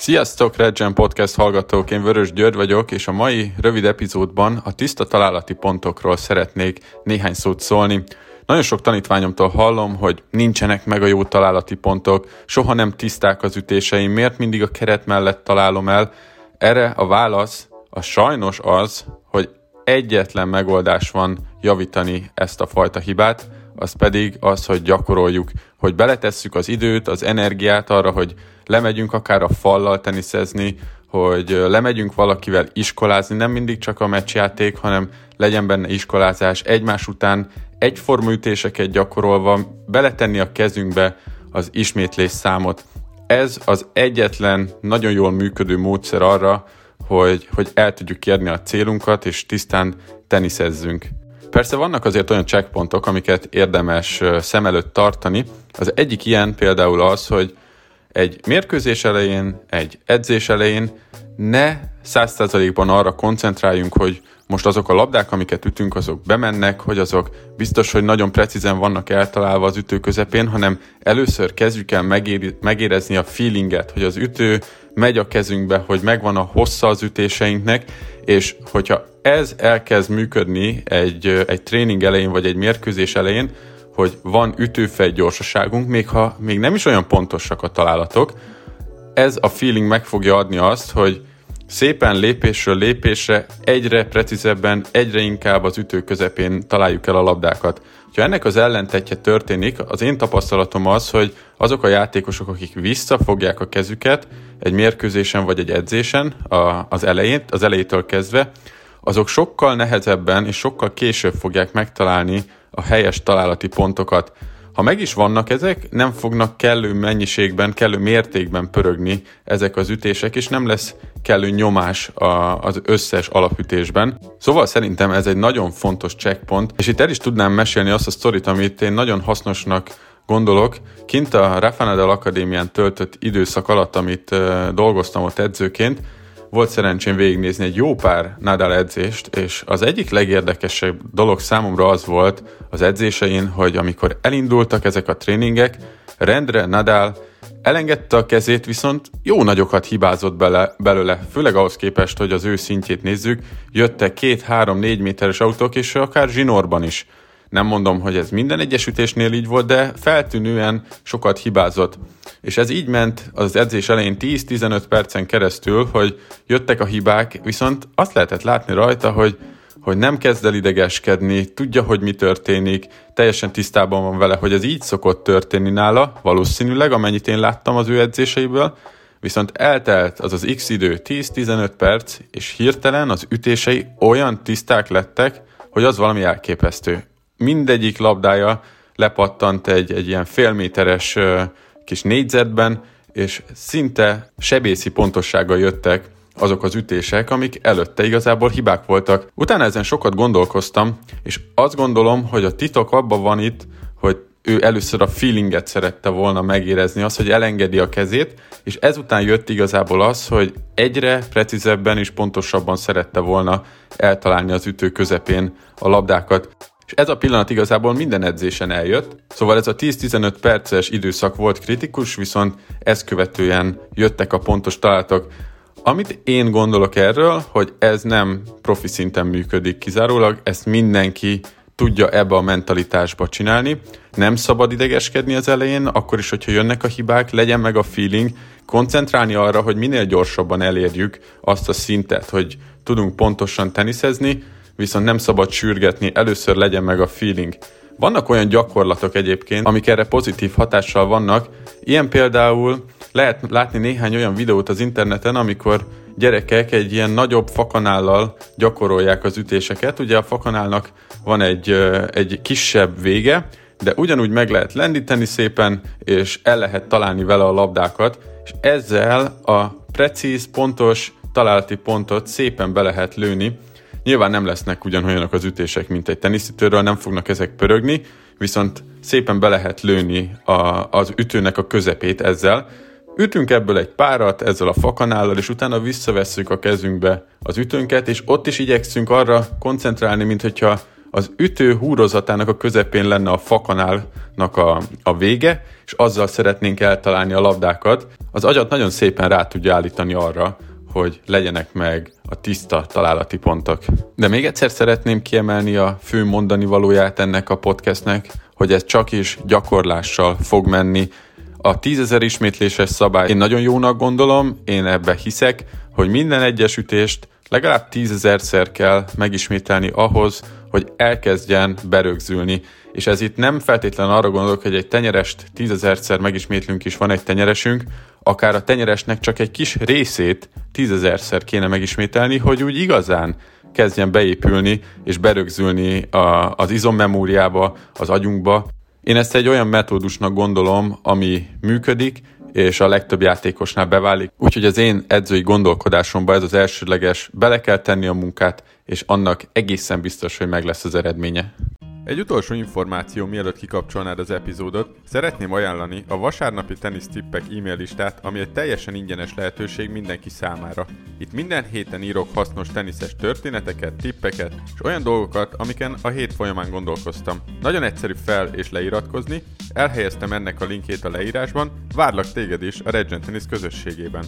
Sziasztok, Regen Podcast hallgatók, én Vörös György vagyok, és a mai rövid epizódban a tiszta találati pontokról szeretnék néhány szót szólni. Nagyon sok tanítványomtól hallom, hogy nincsenek meg a jó találati pontok, soha nem tiszták az ütéseim, miért mindig a keret mellett találom el. Erre a válasz a sajnos az, hogy egyetlen megoldás van javítani ezt a fajta hibát, az pedig az, hogy gyakoroljuk, hogy beletesszük az időt, az energiát arra, hogy lemegyünk akár a fallal teniszezni, hogy lemegyünk valakivel iskolázni, nem mindig csak a meccsjáték, hanem legyen benne iskolázás, egymás után egyforma ütéseket gyakorolva, beletenni a kezünkbe az ismétlés számot. Ez az egyetlen nagyon jól működő módszer arra, hogy, hogy el tudjuk kérni a célunkat, és tisztán teniszezzünk. Persze vannak azért olyan checkpontok, amiket érdemes szem előtt tartani. Az egyik ilyen például az, hogy egy mérkőzés elején, egy edzés elején ne 100%-ban arra koncentráljunk, hogy most azok a labdák, amiket ütünk, azok bemennek, hogy azok biztos, hogy nagyon precízen vannak eltalálva az ütő közepén, hanem először kezdjük el megérezni a feelinget, hogy az ütő megy a kezünkbe, hogy megvan a hossza az ütéseinknek, és hogyha ez elkezd működni egy, egy tréning elején, vagy egy mérkőzés elején, hogy van ütőfej gyorsaságunk, még ha még nem is olyan pontosak a találatok, ez a feeling meg fogja adni azt, hogy szépen lépésről lépésre egyre precízebben, egyre inkább az ütő közepén találjuk el a labdákat. Ha ennek az ellentetje történik, az én tapasztalatom az, hogy azok a játékosok, akik visszafogják a kezüket egy mérkőzésen vagy egy edzésen az elején, az elejétől kezdve, azok sokkal nehezebben és sokkal később fogják megtalálni a helyes találati pontokat. Ha meg is vannak ezek, nem fognak kellő mennyiségben, kellő mértékben pörögni ezek az ütések, és nem lesz kellő nyomás a, az összes alapütésben. Szóval szerintem ez egy nagyon fontos checkpont, és itt el is tudnám mesélni azt a sztorit, amit én nagyon hasznosnak gondolok. Kint a Rafa Nadal Akadémián töltött időszak alatt, amit dolgoztam ott edzőként, volt szerencsém végignézni egy jó pár Nadal edzést, és az egyik legérdekesebb dolog számomra az volt az edzésein, hogy amikor elindultak ezek a tréningek, rendre Nadal elengedte a kezét, viszont jó nagyokat hibázott bele, belőle, főleg ahhoz képest, hogy az ő szintjét nézzük, jöttek két, három, négy méteres autók, és akár zsinórban is nem mondom, hogy ez minden egyes ütésnél így volt, de feltűnően sokat hibázott. És ez így ment az edzés elején 10-15 percen keresztül, hogy jöttek a hibák, viszont azt lehetett látni rajta, hogy hogy nem kezd el idegeskedni, tudja, hogy mi történik, teljesen tisztában van vele, hogy ez így szokott történni nála, valószínűleg, amennyit én láttam az ő edzéseiből, viszont eltelt az az x idő, 10-15 perc, és hirtelen az ütései olyan tiszták lettek, hogy az valami elképesztő. Mindegyik labdája lepattant egy, egy ilyen félméteres kis négyzetben, és szinte sebészi pontossággal jöttek azok az ütések, amik előtte igazából hibák voltak. Utána ezen sokat gondolkoztam, és azt gondolom, hogy a titok abban van itt, hogy ő először a feelinget szerette volna megérezni, az, hogy elengedi a kezét, és ezután jött igazából az, hogy egyre precízebben és pontosabban szerette volna eltalálni az ütő közepén a labdákat. És ez a pillanat igazából minden edzésen eljött, szóval ez a 10-15 perces időszak volt kritikus, viszont ezt követően jöttek a pontos találatok. Amit én gondolok erről, hogy ez nem profi szinten működik kizárólag, ezt mindenki tudja ebbe a mentalitásba csinálni. Nem szabad idegeskedni az elején, akkor is, hogyha jönnek a hibák, legyen meg a feeling, koncentrálni arra, hogy minél gyorsabban elérjük azt a szintet, hogy tudunk pontosan teniszezni, viszont nem szabad sürgetni, először legyen meg a feeling. Vannak olyan gyakorlatok egyébként, amik erre pozitív hatással vannak, ilyen például lehet látni néhány olyan videót az interneten, amikor gyerekek egy ilyen nagyobb fakanállal gyakorolják az ütéseket. Ugye a fakanálnak van egy, egy kisebb vége, de ugyanúgy meg lehet lendíteni szépen, és el lehet találni vele a labdákat, és ezzel a precíz, pontos találati pontot szépen be lehet lőni, Nyilván nem lesznek ugyanolyanok az ütések, mint egy teniszütőről, nem fognak ezek pörögni, viszont szépen be lehet lőni a, az ütőnek a közepét ezzel. Ütünk ebből egy párat ezzel a fakanállal, és utána visszavesszük a kezünkbe az ütőnket, és ott is igyekszünk arra koncentrálni, mint hogyha az ütő húrozatának a közepén lenne a fakanálnak a, a vége, és azzal szeretnénk eltalálni a labdákat, az agyat nagyon szépen rá tudja állítani arra, hogy legyenek meg a tiszta találati pontok. De még egyszer szeretném kiemelni a fő mondani valóját ennek a podcastnek, hogy ez csak is gyakorlással fog menni. A tízezer ismétléses szabály én nagyon jónak gondolom, én ebbe hiszek, hogy minden egyes ütést legalább tízezerszer kell megismételni ahhoz, hogy elkezdjen berögzülni. És ez itt nem feltétlenül arra gondolok, hogy egy tenyerest tízezerszer megismétlünk is, van egy tenyeresünk, akár a tenyeresnek csak egy kis részét tízezerszer kéne megismételni, hogy úgy igazán kezdjen beépülni és berögzülni a, az izommemóriába, az agyunkba. Én ezt egy olyan metódusnak gondolom, ami működik, és a legtöbb játékosnál beválik. Úgyhogy az én edzői gondolkodásomban ez az elsődleges, bele kell tenni a munkát, és annak egészen biztos, hogy meg lesz az eredménye. Egy utolsó információ, mielőtt kikapcsolnád az epizódot, szeretném ajánlani a vasárnapi tenisztippek e-mail listát, ami egy teljesen ingyenes lehetőség mindenki számára. Itt minden héten írok hasznos teniszes történeteket, tippeket és olyan dolgokat, amiken a hét folyamán gondolkoztam. Nagyon egyszerű fel és leiratkozni, elhelyeztem ennek a linkjét a leírásban, várlak téged is a Regent Tennis közösségében.